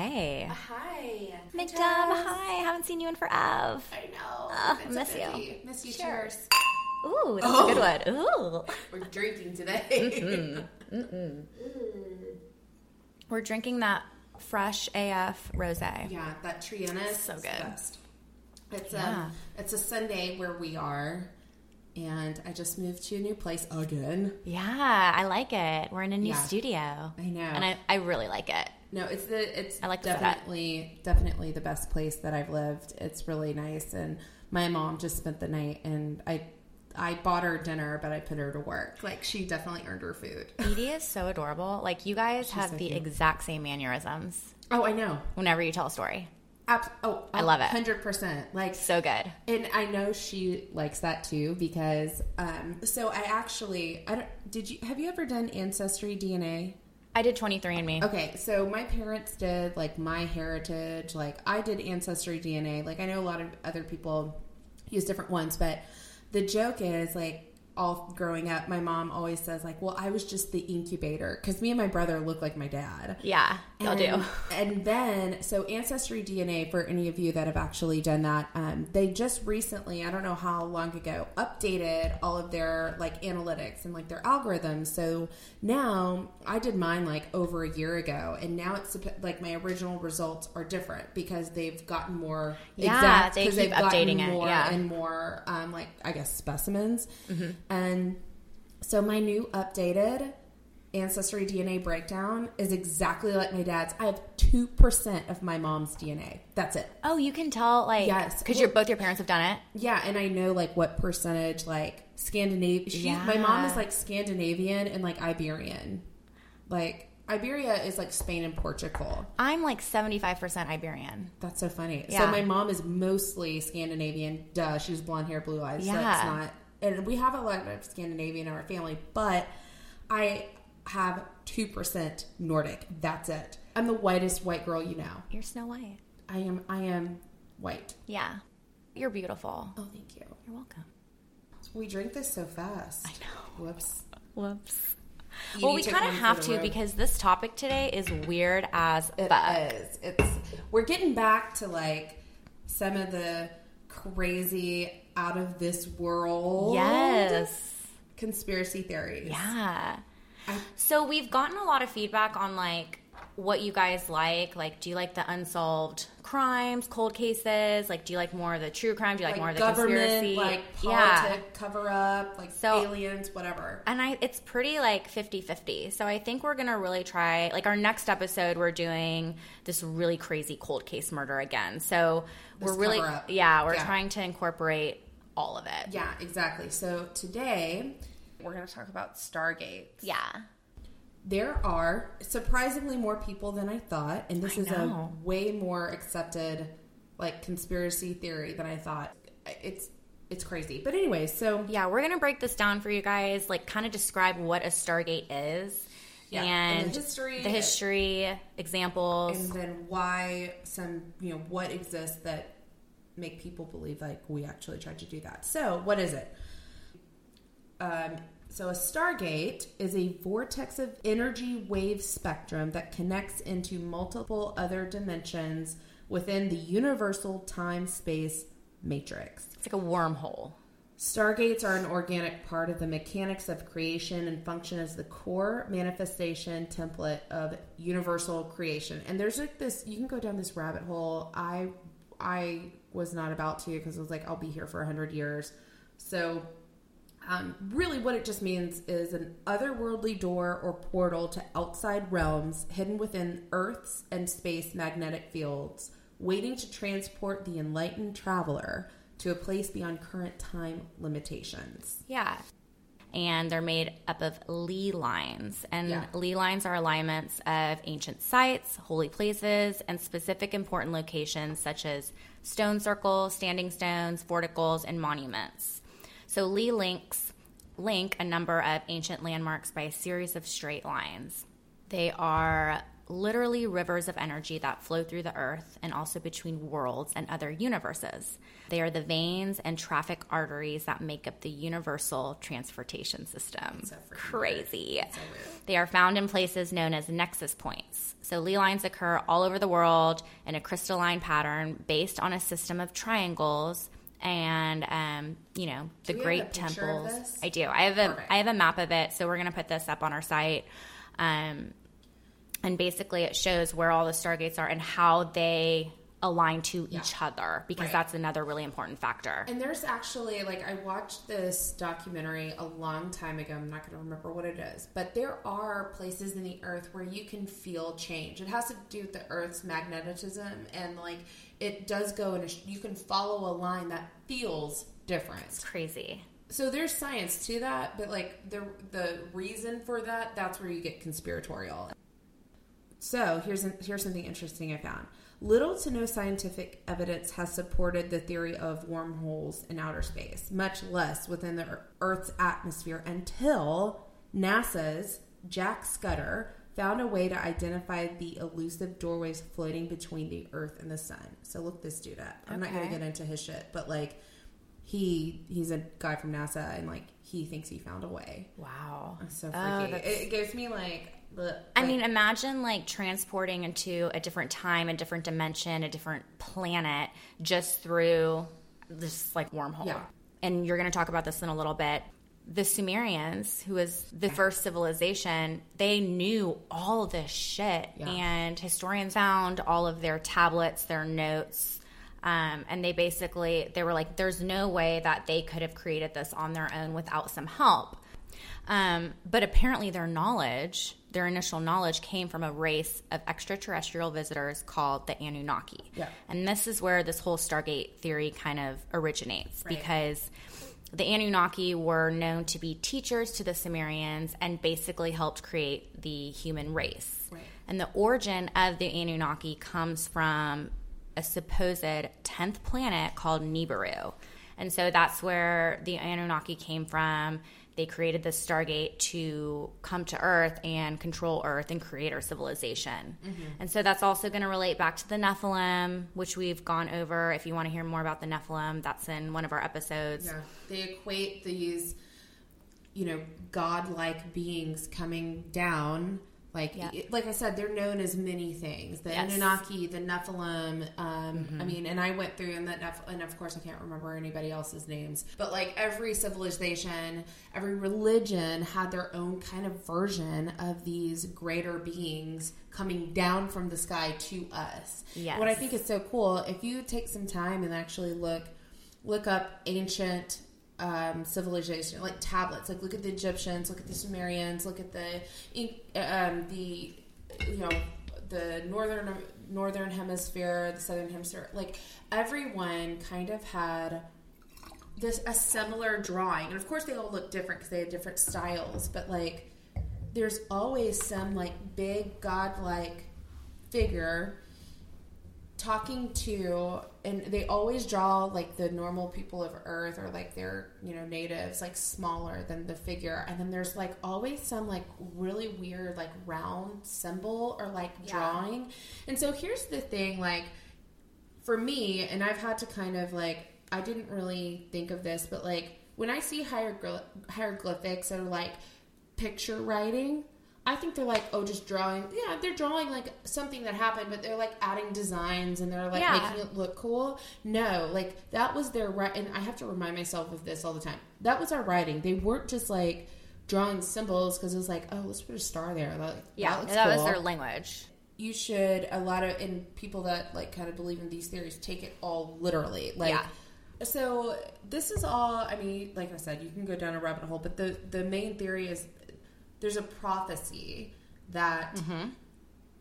Hey. Hi. McDub, hi. Haven't seen you in forever. I know. Ah, miss you. Miss you. Cheers. Ooh, that's Oh. a good one. Ooh. We're drinking today. Mm mm mm. We're drinking that fresh AF rose. yeah, that Triana is So the good. best. It's Yeah. um, it's a Sunday where we are, and I just moved to a new place again. Yeah, I like it. We're in a new Yeah. studio. I know. And I, I really like it. No, it's the it's I like the definitely definitely the best place that I've lived. It's really nice, and my mom just spent the night, and I I bought her dinner, but I put her to work. Like she definitely earned her food. Edie is so adorable. Like, you guys have so the cute. exact same mannerisms Oh, I know. whenever you tell a story. Abs- oh, I love it. Hundred percent. Like So good. And I know she likes that too because um so I actually I don't did you have you ever done ancestry DNA? I did 23andMe. Okay, so my parents did like my heritage, like I did ancestry DNA. Like I know a lot of other people use different ones, but the joke is like all growing up, my mom always says like, "Well, I was just the incubator" because me and my brother look like my dad. Yeah, y'all and, do. And then, so Ancestry DNA, for any of you that have actually done that, um, they just recently, I don't know how long ago, updated all of their like analytics and like their algorithms. So now I did mine like over a year ago, and now it's like my original results are different because they've gotten more Yeah, exact they 'cause keep they've gotten updating it, more yeah. and more, um, like I guess specimens, Mm-hmm. And so my new updated ancestry DNA breakdown is exactly like my dad's. I have two percent of my mom's DNA. That's it. Oh, you can tell, like, Yes. because your both your parents have done it. Yeah, and I know like what percentage like Scandinavian. She, My mom is like Scandinavian and like Iberian. Like Iberia is like Spain and Portugal. I'm like 75% Iberian. That's so funny. Yeah. So my mom is mostly Scandinavian. Duh, she's blonde hair, blue eyes. So Yeah. not. And we have a lot of Scandinavian in our family, but I have two percent Nordic. That's it. I'm the whitest white girl you know. You're Snow White. I am. I am white. Yeah. You're beautiful. Oh, thank you. You're welcome. We drink this so fast. I know. Whoops. Whoops. You well, we kind of have to road. because this topic today is weird as It fuck. is. It's we're getting back to like some of the crazy out of this world Yes. conspiracy theories. Yeah. I- So we've gotten a lot of feedback on like what you guys like. Like, do you like the unsolved crimes, cold cases? Like, do you like more of the true crime? Do you like, Like more of the government, conspiracy? like yeah. politic cover up, like So- aliens, whatever. And I it's pretty like 50-50. So I think we're going to really try like our next episode we're doing this really crazy cold case murder again. So This we're really cover-up. yeah, we're Yeah. trying to incorporate all of it. Yeah, exactly. So today we're going to talk about Stargate. Yeah. There are surprisingly more people than I thought, and this I is know. a way more accepted like conspiracy theory than I thought. It's it's crazy. But anyway, so Yeah, we're gonna break this down for you guys, like kind of describe what a Stargate is, Yeah, and, and the history. the history, examples. and then why some you know what exists that make people believe like we actually tried to do that. So what is it? Um, so a stargate is a vortex of energy wave spectrum that connects into multiple other dimensions within the universal time space matrix. it's like a wormhole. Stargates are an organic part of the mechanics of creation and function as the core manifestation template of universal creation. And there's like this you can go down this rabbit hole. I I was not about to because I was like I'll be here for 100 years. So um, really, what it just means is an otherworldly door or portal to outside realms hidden within Earth's and space magnetic fields, waiting to transport the enlightened traveler to a place beyond current time limitations. Yeah. And they're made up of ley lines. And Yeah. ley lines are alignments of ancient sites, holy places, and specific important locations such as stone circles, standing stones, vorticles, and monuments. So Lee links link a number of ancient landmarks by a series of straight lines. They are literally rivers of energy that flow through the earth and also between worlds and other universes. They are the veins and traffic arteries that make up the universal transportation system. So Crazy. So. They are found in places known as nexus points. So ley lines occur all over the world in a crystalline pattern based on a system of triangles and um, you know the have great a picture of temples. this? I do. I have a. I have a map of it, so we're gonna put this up on our site. Um, and basically, it shows where all the stargates are and how they align to each other because Right. that's another really important factor. And there's actually like I watched this documentary a long time ago. I'm not going to remember what it is, but there are places in the earth where you can feel change. It has to do with the earth's magnetism and like it does go in a you can follow a line that feels different. Crazy. So there's science to that, but like the the reason for that, that's where you get conspiratorial. So here's here's something interesting I found. Little to no scientific evidence has supported the theory of wormholes in outer space, much less within the Earth's atmosphere until NASA's Jack Scudder found a way to identify the elusive doorways floating between the Earth and the Sun. So look this dude up. I'm not going to get into his shit, but like he he's a guy from NASA and like he thinks he found a way. Wow. It's so Oh, freaky. that's- it, gives me like the I like- mean, imagine like transporting into a different time, a different dimension, a different planet just through this like wormhole. Yeah. And you're going to talk about this in a little bit. The Sumerians, who was the first civilization, they knew all this shit. Yeah. And historians found all of their tablets, their notes. Um, and they basically they were like, "There's no way that they could have created this on their own without some help." Um, but apparently, their knowledge, their initial knowledge, came from a race of extraterrestrial visitors called the Anunnaki. Yeah. And this is where this whole Stargate theory kind of originates Right. because the Anunnaki were known to be teachers to the Sumerians and basically helped create the human race. Right. And the origin of the Anunnaki comes from a supposed 10th planet called Nibiru. And so that's where the Anunnaki came from. They created the Stargate to come to Earth and control Earth and create our civilization. Mm-hmm. And so that's also going to relate back to the Nephilim, which we've gone over. If you want to hear more about the Nephilim, that's in one of our episodes. Yeah, they equate these, you know, godlike beings coming down. Like, Yeah. like I said, they're known as many things: the Yes. Anunnaki, the Nephilim. Um, I mean, and I went through, and that, Neph- and of course, I can't remember anybody else's names. But like every civilization, every religion had their own kind of version of these greater beings coming down from the sky to us. Yes. What I think is so cool, if you take some time and actually look look up ancient um, civilization, like tablets. Like look at the Egyptians, look at the Sumerians, look at the um, the you know the northern northern hemisphere, the southern hemisphere. Like everyone kind of had this a similar drawing, and of course they all look different because they have different styles. But like there's always some like big godlike figure talking to and they always draw like the normal people of earth or like their you know natives like smaller than the figure and then there's like always some like really weird like round symbol or like Yeah. drawing and so here's the thing like for me and i've had to kind of like i didn't really think of this but like when i see hierogly- hieroglyphics or like picture writing I think they're like, oh, just drawing. Yeah, they're drawing like something that happened, but they're like adding designs and they're like Yeah. making it look cool. No, like that was their right. And I have to remind myself of this all the time. That was our writing. They weren't just like drawing symbols because it was like, oh, let's put a star there. Like, Yeah, that, that was their language. You should a lot of and people that like kind of believe in these theories take it all literally. Like, Yeah. so this is all. I mean, like I said, you can go down a rabbit hole, but the the main theory is there's a prophecy that Mm-hmm.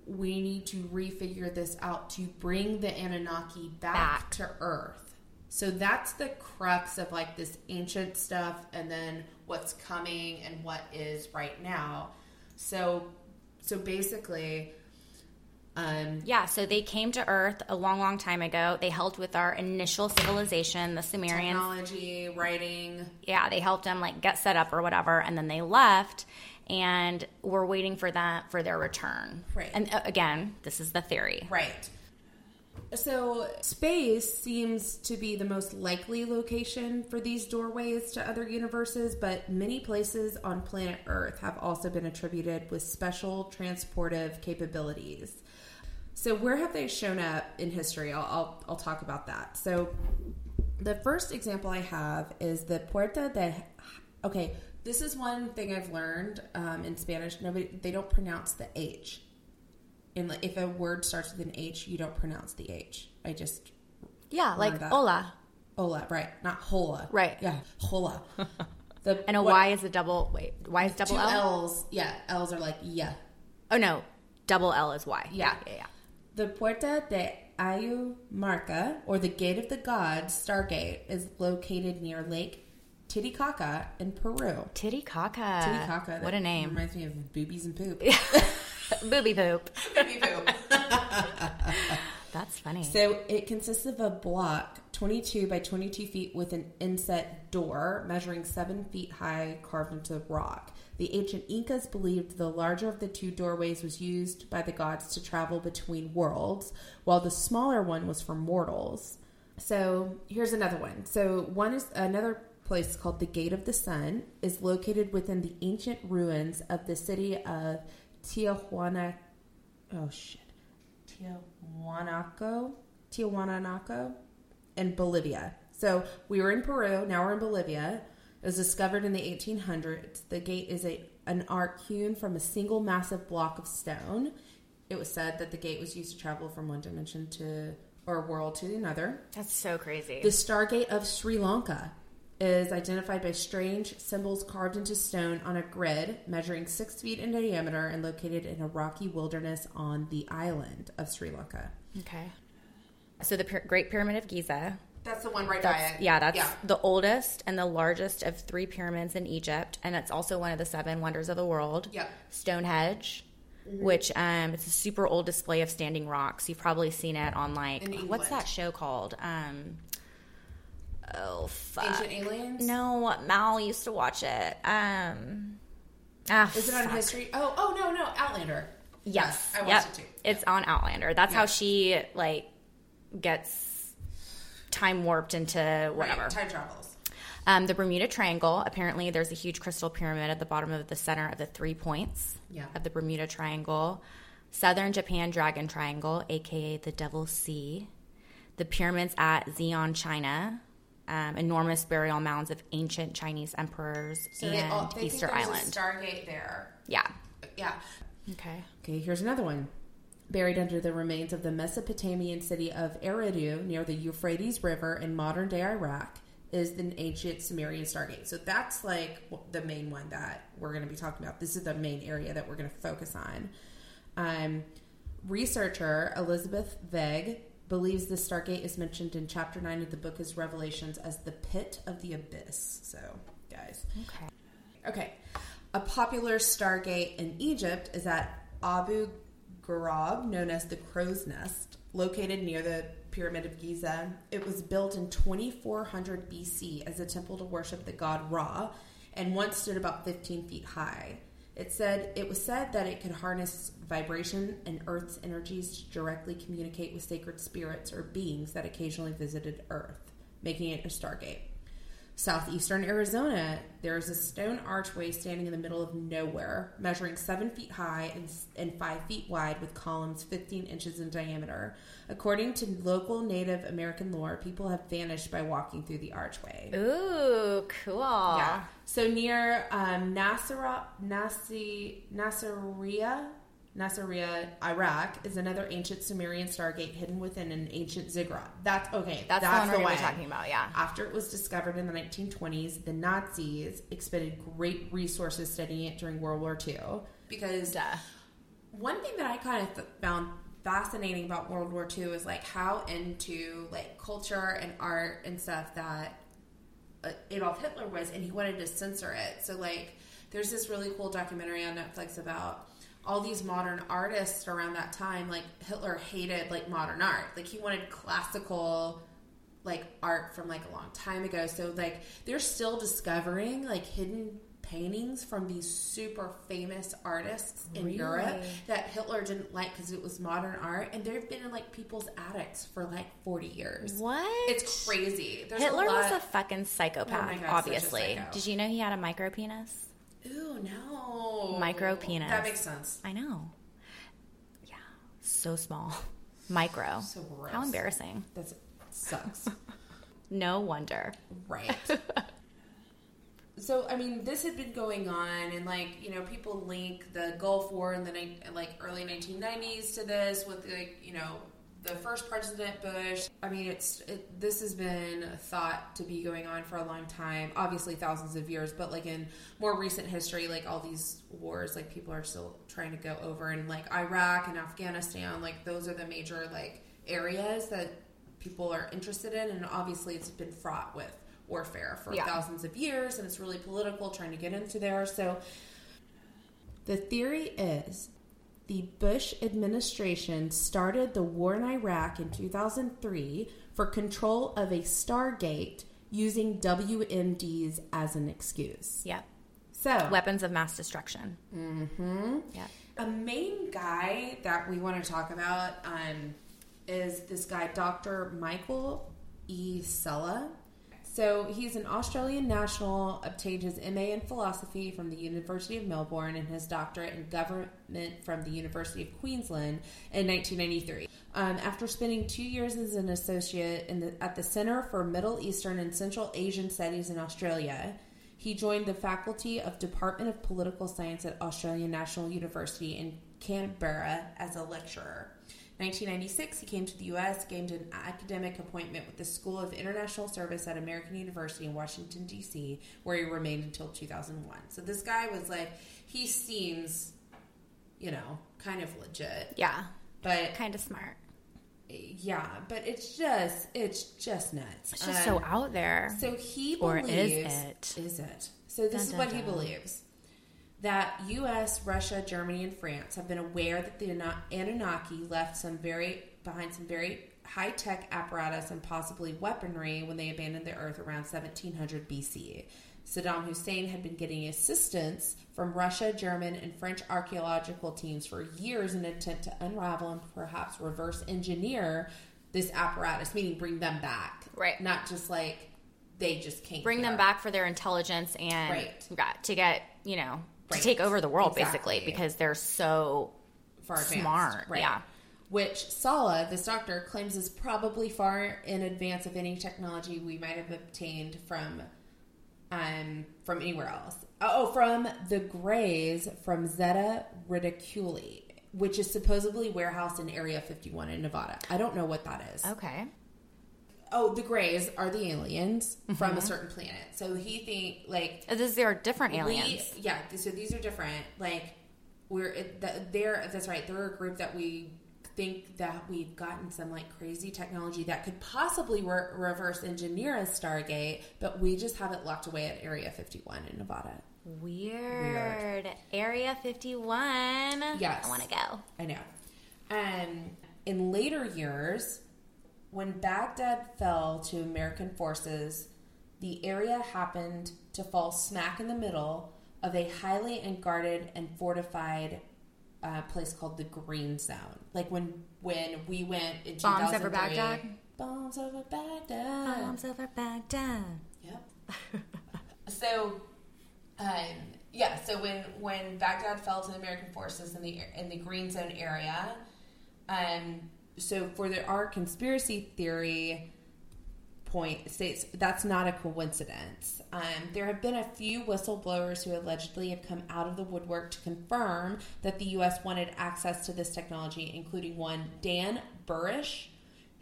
we need to refigure this out to bring the Anunnaki back, Back. to Earth. So that's the crux of like this ancient stuff and then what's coming and what is right now. So so basically um Yeah, so they came to Earth a long, long time ago. They helped with our initial civilization, the Sumerians. technology, writing, yeah, they helped them like get set up or whatever, and then they left. And we're waiting for that for their return. Right. And uh, again, this is the theory. Right. So, space seems to be the most likely location for these doorways to other universes, but many places on planet Earth have also been attributed with special transportive capabilities. So, where have they shown up in history? I'll, I'll, I'll talk about that. So, the first example I have is the Puerta de. Okay, this is one thing I've learned um, in Spanish. Nobody they don't pronounce the H. And if a word starts with an H, you don't pronounce the H. I just Yeah, like that. hola. hola, right? Not hola, Right. Yeah, hola. The And a what- Y is a double, wait, Y is double Two L? L's, yeah. L's are like yeah. Oh no, double L is Y. Yeah. yeah, yeah. The Puerta de Ayumarca, or the Gate of the Gods, Stargate, is located near Lake Titicaca in Peru. Titicaca. Titicaca. What a name. Reminds me of boobies and poop. Booby poop. Booby poop. That's funny. So it consists of a block 22 by 22 feet with an inset door measuring 7 feet high carved into the rock. The ancient Incas believed the larger of the two doorways was used by the gods to travel between worlds, while the smaller one was for mortals. So here's another one. So one is another place called the Gate of the Sun is located within the ancient ruins of the city of Tijuana. Oh shit. Tijuanaco, Tijuanaco, in Bolivia. So we were in Peru. Now we're in Bolivia. It was discovered in the 1800s. The gate is a an arc hewn from a single massive block of stone. It was said that the gate was used to travel from one dimension to or world to another. That's so crazy. The Stargate of Sri Lanka is identified by strange symbols carved into stone on a grid measuring six feet in diameter and located in a rocky wilderness on the island of Sri Lanka. okay. So the Great Pyramid of Giza. That's the one right That's, yeah, that's the oldest and the largest of three pyramids in Egypt, and it's also one of the seven wonders of the world. Yep. Stonehenge, which um, it's a super old display of standing rocks. You've probably seen it on like what's that show called? Um, oh fuck. Ancient aliens. No, Mal used to watch it. Um, ah, Is it on fuck. history? Oh, oh no, no, Outlander. Yes, I watched yep. it too. It's on Outlander. That's Yeah. how she like gets time warped into whatever. Right, time travels. Um, the Bermuda Triangle. Apparently, there's a huge crystal pyramid at the bottom of the center of the three points Yeah. of the Bermuda Triangle. Southern Japan Dragon Triangle, aka the Devil's Sea. The pyramids at Xi'an, China. Um, enormous burial mounds of ancient Chinese emperors So and they, all, they Easter think Island. a Stargate there. yeah. Yeah. Okay. Okay, here's another one. Buried under the remains of the Mesopotamian city of Eridu near the Euphrates River in modern day Iraq is the ancient Sumerian Stargate. So that's like the main one that we're going to be talking about. This is the main area that we're going to focus on. Um, researcher Elizabeth Vegg believes the Stargate is mentioned in chapter 9 of the book as Revelations as the pit of the abyss. So, guys. Okay. Okay. A popular stargate in Egypt is at Abu Ghraib, known as the Crow's Nest, located near the Pyramid of Giza. It was built in 2400 BC as a temple to worship the god Ra and once stood about 15 feet high. It said it was said that it could harness vibration and Earth's energies to directly communicate with sacred spirits or beings that occasionally visited Earth, making it a stargate. Southeastern Arizona, there is a stone archway standing in the middle of nowhere, measuring seven feet high and, and five feet wide, with columns 15 inches in diameter. According to local Native American lore, people have vanished by walking through the archway. Ooh, cool. Yeah. So near um, Nasirah, Nasi, Nasiriyah, Nasiriyah, Iraq, is another ancient Sumerian stargate hidden within an ancient ziggurat. That's okay. That's, the one we're talking about. Yeah. After it was discovered in the 1920s, the Nazis expended great resources studying it during World War II. Because Duh. one thing that I kind of th- found fascinating about World War II is like how into like culture and art and stuff that uh, Adolf Hitler was, and he wanted to censor it. So like, there's this really cool documentary on Netflix about all these modern artists around that time. Like Hitler hated like modern art. Like he wanted classical like art from like a long time ago. So like they're still discovering like hidden paintings from these super famous artists in Europe that Hitler didn't like because it was modern art, and they've been in like people's attics for like forty years. What? It's crazy. There's Hitler a lot... was a fucking psychopath, Oh God, obviously. psycho. Did you know he had a micro penis? Ooh no, Micro penis. That makes sense. I know. Yeah. So small. Micro. So gross. How embarrassing. That sucks. No wonder. Right. so I mean, this had been going on, and like you know, people link the Gulf War in the like early 1990s to this with like you know the first President Bush. I mean, it's it, this has been thought to be going on for a long time, obviously thousands of years, but like in more recent history, like all these wars, like people are still trying to go over, and like Iraq and Afghanistan, like those are the major like areas that people are interested in, and obviously it's been fraught with warfare for Yeah. thousands of years, and it's really political trying to get into there. So the theory is the Bush administration started the war in Iraq in 2003 for control of a Stargate using WMDs as an excuse. Yeah. So, Weapons of mass destruction. Mm-hmm. Yeah. a main guy that we want to talk about um, is this guy, Dr. Michael E. Salla. So he's an Australian national, obtained his MA in philosophy from the University of Melbourne and his doctorate in government from the University of Queensland in 1993. Um, after spending two years as an associate the, at the Center for Middle Eastern and Central Asian Studies in Australia, he joined the faculty of Department of Political Science at Australian National University in Canberra as a lecturer. 1996, he came to the U.S., gained an academic appointment with the School of International Service at American University in Washington, D.C., where he remained until 2001. So this guy was like, he seems, you know, kind of legit. Yeah. But Kind of smart. yeah, but it's just, it's just nuts. It's just Um, so out there. so he Or is believes, it? Is it? So this Dun, is dun, what he believes: that U.S., Russia, Germany, and France have been aware that the Anunnaki left some very behind some very high tech apparatus and possibly weaponry when they abandoned the Earth around 1700 BC. Saddam Hussein had been getting assistance from Russia, German, and French archaeological teams for years in an attempt to unravel and perhaps reverse engineer this apparatus, meaning bring them back. Right. Not just like they just came. Bring them back for their intelligence and Right. to get, you know, to take over the world Exactly. basically because they're so far advanced. Smart, yeah. Which Salla, this doctor, claims is probably far in advance of any technology we might have obtained from um, from anywhere else. Oh, from the Greys from Zeta Reticuli, which is supposedly warehoused in Area 51 in Nevada. I don't know what that is. okay. Oh, the Greys are the aliens from a certain planet. So he think like These are different we- aliens. yeah, so these are different. Like we're they're that's right. They're a group that we think that we've gotten some like crazy technology that could possibly re- reverse engineer a Stargate, but we just have it locked away at Area 51 in Nevada. Weird. Weird. Area 51. Yes. I want to go. I know. Um, in later years, when Baghdad fell to American forces, the area happened to fall smack in the middle of a highly guarded and fortified uh, place called the Green Zone. Like when when we went in Bombs 2003 over Baghdad? Bombs over Baghdad. Bombs over Baghdad. Yep. so, um, yeah. So when when Baghdad fell to the American forces in the in the Green Zone area, um, so for the our conspiracy theory point states that's not a coincidence. Um, there have been a few whistleblowers who allegedly have come out of the woodwork to confirm that the U.S. wanted access to this technology, including one Dan Burisch,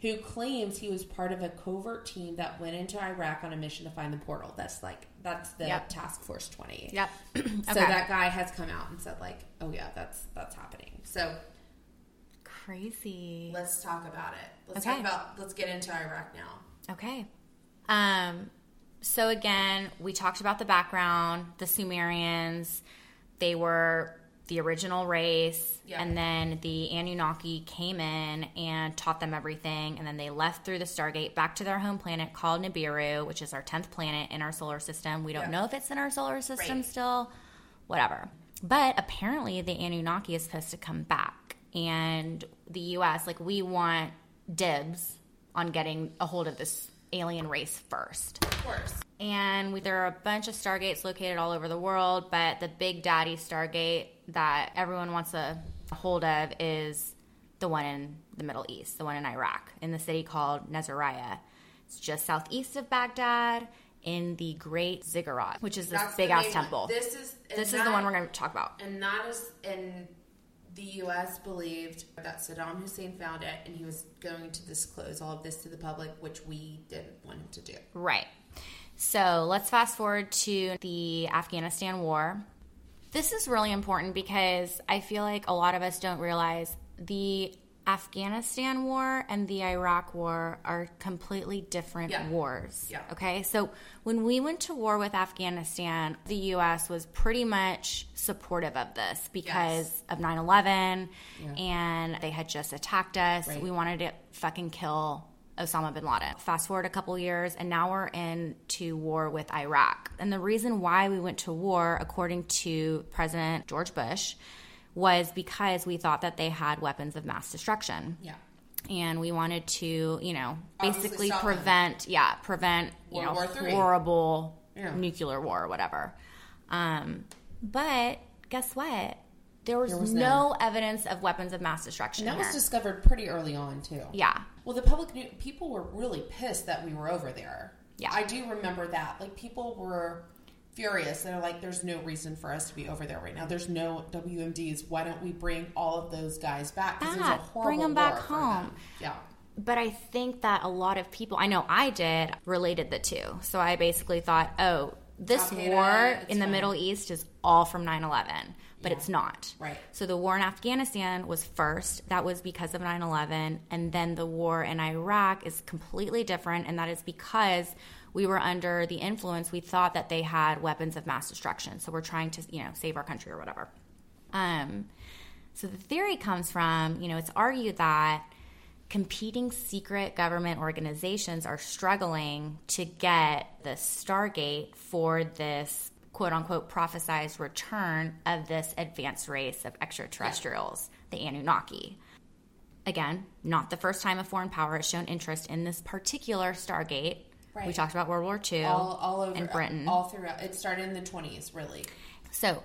who claims he was part of a covert team that went into Iraq on a mission to find the portal. That's like that's the Yep. Task Force Twenty. Yep. So Okay. that guy has come out and said like, oh yeah, that's that's happening. So Crazy. let's talk about it. Let's Okay. talk about let's get into Iraq now. Okay. Um, so again, we talked about the background, the Sumerians. They were the original race, Yeah. and then the Anunnaki came in and taught them everything, and then they left through the Stargate back to their home planet called Nibiru, which is our tenth planet in our solar system. We don't Yeah. know if it's in our solar system Right. still, whatever. But apparently, the Anunnaki is supposed to come back, and the U.S. like we want dibs on getting a hold of this alien race first. Of course. And we, there are a bunch of stargates located all over the world, but the big daddy stargate that everyone wants a, hold of is the one in the Middle East, the one in Iraq, in the city called Nasiriyah. It's just southeast of Baghdad in the Great Ziggurat, which is this That's big ass temple. This is this is that- the one we're going to talk about. And that is and the U.S. believed that Saddam Hussein found it, and he was going to disclose all of this to the public, which we didn't want him to do. Right. So let's fast forward to the Afghanistan war. This is really important because I feel like a lot of us don't realize the Afghanistan war and the Iraq war are completely different Yeah. wars. Yeah. Okay. So when we went to war with Afghanistan, the U.S. was pretty much supportive of this because Yes. of 9 11 and they had just attacked us. Right. We wanted to fucking kill Osama bin Laden. Fast forward a couple years, and now we're into war with Iraq. And the reason why we went to war, according to President George Bush, was because we thought that they had weapons of mass destruction. Yeah. And we wanted to, you know, basically stop them. prevent, yeah, prevent, you know, horrible Yeah. nuclear war or whatever. Um, but guess what? There was, There was no evidence of weapons of mass destruction. And that was discovered pretty early on too. yeah. Well, the public knew people were really pissed that we were over there. Yeah. I do remember that. Like people were furious. They're like, "There's no reason for us to be over there right now. There's no WMDs. Why don't we bring all of those guys back? 'Cause it was a Back. horrible Bring 'em back home. them. Yeah, But I think that a lot of people, I know I did, related the two. So I basically thought, oh, this Al-Qaeda, war in the fine. Middle East is all from 9 11, but Yeah. it's not. Right. So the war in Afghanistan was first. That was because of 9 11. And then the war in Iraq is completely different. And that is because we were under the influence. We thought that they had weapons of mass destruction. So we're trying to, you know, save our country or whatever. Um, so the theory comes from, you know, it's argued that competing secret government organizations are struggling to get the Stargate for this quote unquote prophesized return of this advanced race of extraterrestrials, the Anunnaki. Again, not the first time a foreign power has shown interest in this particular Stargate. We talked about World War II all, all over and Britain. all throughout. It started in the 20s, really. So,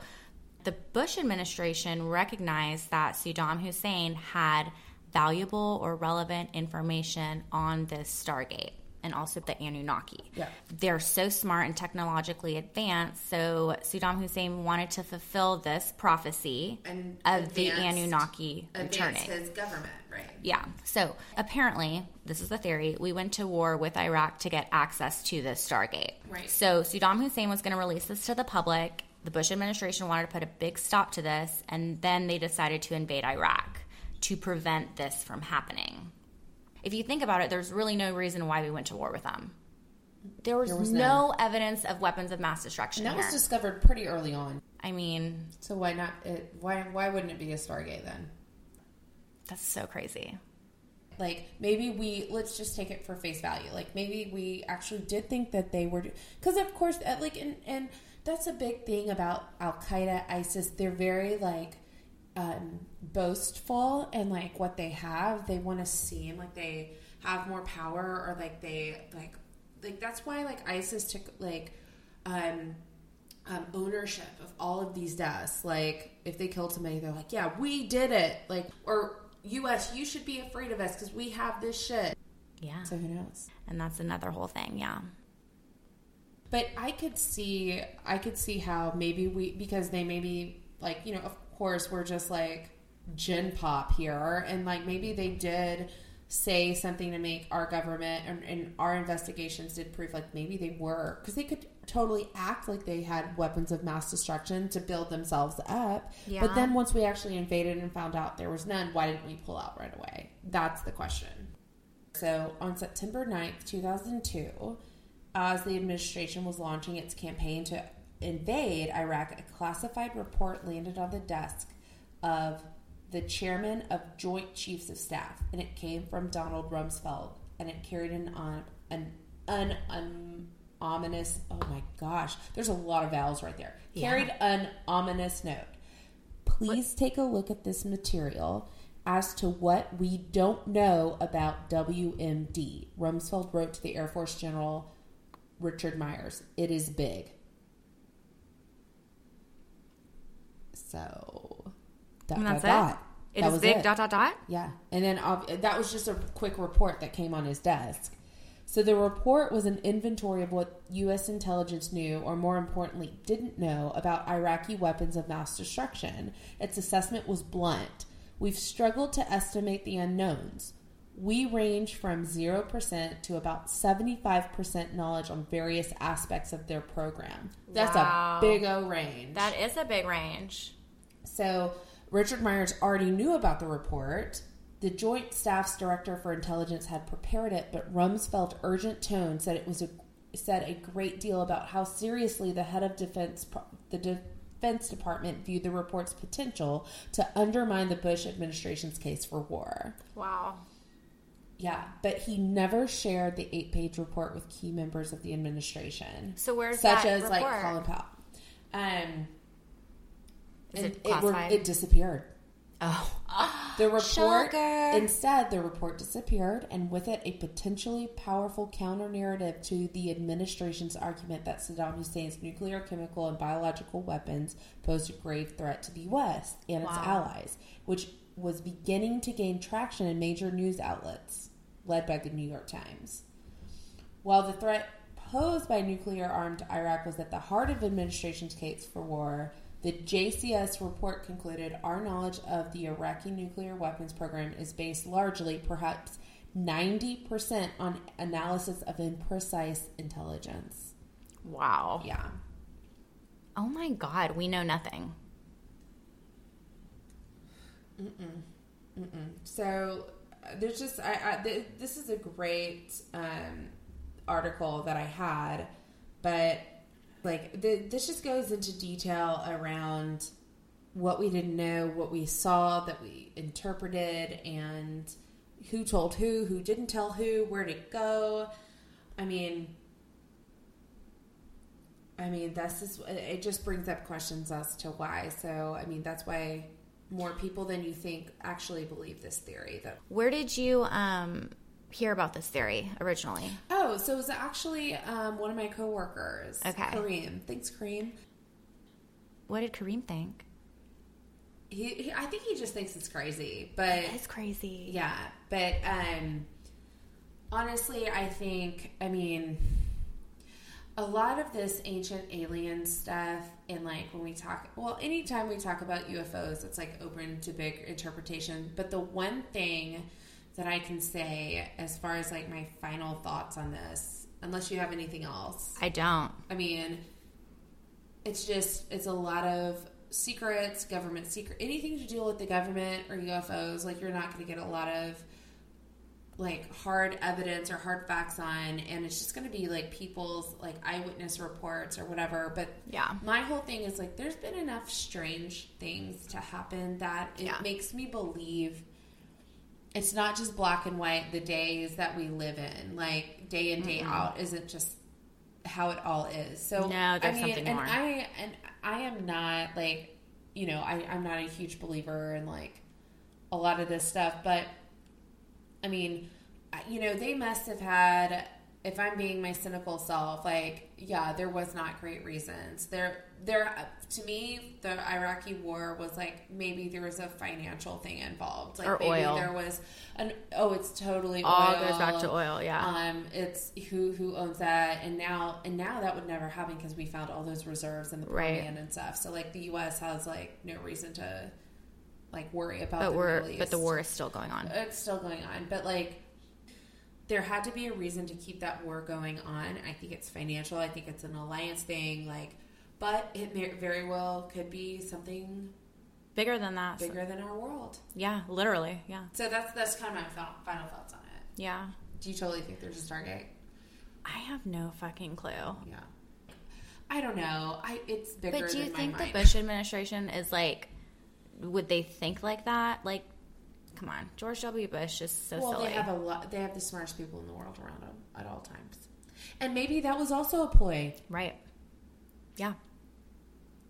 the Bush administration recognized that Saddam Hussein had valuable or relevant information on this Stargate and also the Anunnaki. Yeah. They're so smart and technologically advanced, so Saddam Hussein wanted to fulfill this prophecy And of the Anunnaki returning. his government, right? Yeah. So apparently, this is the theory. We went to war with Iraq to get access to the Stargate. Right. So Saddam Hussein was going to release this to the public. The Bush administration wanted to put a big stop to this, and then they decided to invade Iraq to prevent this from happening. If you think about it, there's really no reason why we went to war with them. There was, There was no evidence of weapons of mass destruction And that was discovered pretty early on. I mean, So why not? It, why why wouldn't it be a Stargate then? that's so crazy. like maybe we let's just take it for face value like maybe we actually did think that they were because of course uh, like and, and that's a big thing about al-qaeda isis they're very like um, boastful and like what they have they want to seem like they have more power or like they like like that's why like isis took like um um, ownership of all of these deaths. Like, if they killed somebody, they're like, "Yeah, we did it." Like, or U.S., you should be afraid of us because we have this shit. Yeah. So who knows? And that's another whole thing. Yeah. But I could see, I could see how maybe we because they maybe like you know, of course, we're just like gin pop here, and like maybe they did say something to make our government and, and our investigations did prove like maybe they were. Because they could totally act like they had weapons of mass destruction to build themselves up. Yeah. but then once we actually invaded and found out there was none why didn't we pull out right away? That's the question. So on september 9th 2002 as the administration was launching its campaign to invade Iraq, a classified report landed on the desk of the chairman of Joint Chiefs of Staff, and it came from Donald Rumsfeld, and it carried an on an un, un ominous. Oh my gosh, there's a lot of vowels right there. Yeah. Carried an ominous note. Please take a look at this material as to what we don't know about WMD. Rumsfeld wrote to the Air Force General Richard Myers. It is big. So, dot, And that's dot, it? dot. It That was big it. dot dot dot. Yeah, and then uh, that was just a quick report that came on his desk. So the report was an inventory of what U.S. intelligence knew, or more importantly, didn't know about Iraqi weapons of mass destruction. Its assessment was blunt. We've struggled to estimate the unknowns. We range from 0% to about 75% knowledge on various aspects of their program. That's Wow. a big O range. That is a big range. So Richard Myers already knew about the report. The Joint Staff's Director for Intelligence had prepared it, but Rumsfeld's urgent tone said it was a said a great deal about how seriously the head of defense the Defense Department viewed the report's potential to undermine the Bush administration's case for war. Wow. Yeah, but he never shared the eight-page report with key members of the administration, So where's such that as like report? Colin Powell. Um, Is and it were- it disappeared. Oh. The report instead the report disappeared and with it a potentially powerful counter narrative to the administration's argument that Saddam Hussein's nuclear, chemical and biological weapons posed a grave threat to the US and its Wow. allies, which was beginning to gain traction in major news outlets led by the New York Times. While the threat posed by nuclear armed Iraq was at the heart of the administration's case for war, the JCS report concluded our knowledge of the Iraqi nuclear weapons program is based largely, perhaps 90%, on analysis of imprecise intelligence. Wow. Yeah. Oh my God. We know nothing. So uh, there's just I, I th- this is a great um, article that I had, but like the, this just goes into detail around what we didn't know, what we saw, that we interpreted, and who told who, who didn't tell who, where to go. I mean, I mean, that's just, it just brings up questions as to why. So, I mean, that's why more people than you think actually believe this theory. That Where did you um, hear about this theory originally? oh, so it was actually um, one of my coworkers. Okay. Kareem. Thanks, Kareem. What did Kareem think? He, he, I think he just thinks it's crazy, but It's crazy. Yeah, but um, honestly, I think I mean a lot of this ancient alien stuff, and like when we talk, well, anytime we talk about UFOs, it's like open to big interpretation. But the one thing that I can say, as far as like my final thoughts on this, unless you have anything else, I don't. I mean, it's just it's a lot of secrets, government secret, anything to do with the government or UFOs. Like you're not going to get a lot of like hard evidence or hard facts on, and it's just going to be like people's like eyewitness reports or whatever. But Yeah. my whole thing is like there's been enough strange things to happen that it Yeah. makes me believe it's not just black and white the days that we live in. Like day in day mm-hmm. out isn't just how it all is. So No, there's I mean, something and more. i and i am not like you know I, i'm not a huge believer in like a lot of this stuff but i mean you know they must have had if i'm being my cynical self like yeah there was not great reasons. There there to me the iraqi war was like maybe there was a financial thing involved like Or maybe oil. there was an oh it's totally All oil. goes back to oil, yeah. um it's who who owns that and now and now that would never happen because we found all those reserves in the Right. Permian and stuff so like the us has like no reason to like worry about But the we're Middle but the war is still going on. It's still going on, but like there had to be a reason to keep that war going on. I think it's financial. I think it's an alliance thing. Like, but it may, very well could be something Bigger than that. bigger than our world. Yeah, literally. Yeah. So that's that's kind of my final, final thoughts on it. Yeah. Do you totally think there's a Stargate? I have no fucking clue. Yeah. I don't know. I it's bigger. But do you think the. Bush administration is like, would they think like that? Like, come on, George W. Bush is so Well, silly. they have a lot. They have the smartest people in the world around them at all times, and maybe that was also a ploy. right. Yeah.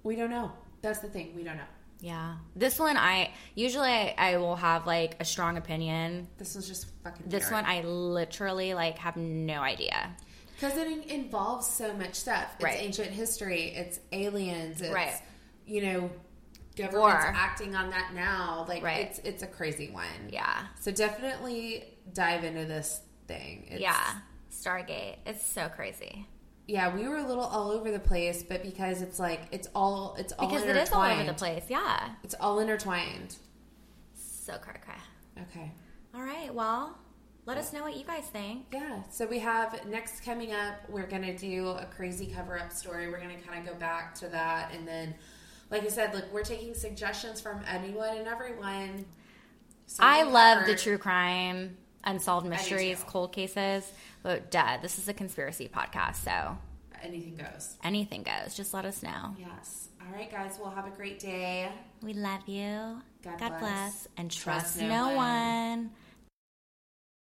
We don't know. That's the thing. We don't know. Yeah. This one, I usually I, I will have like a strong opinion. This was just fucking. This one, I literally like have no idea. because it involves so much stuff. It's Right. ancient history. It's aliens. It's, Right. You know, governments War. acting on that now. Like Right. it's it's a crazy one. Yeah. So definitely dive into this thing. It's, yeah. Stargate. It's so crazy. Yeah, we were a little all over the place, but because it's like it's all it's all Because it is all over the place. Yeah. It's all intertwined. So cray cray. Okay. All right. Well, let us know what you guys think. Yeah. So we have next coming up, we're gonna do a crazy cover up story. We're gonna kind of go back to that, and then, like I said, look, we're taking suggestions from anyone and everyone. I Something love the true crime, unsolved mysteries, cold cases. But, Dad, this is a conspiracy podcast, so Anything goes. anything goes. Just let us know. Yes. All right, guys. Well, have a great day. We love you. God God, bless. bless. And Trust trust, no no one. one.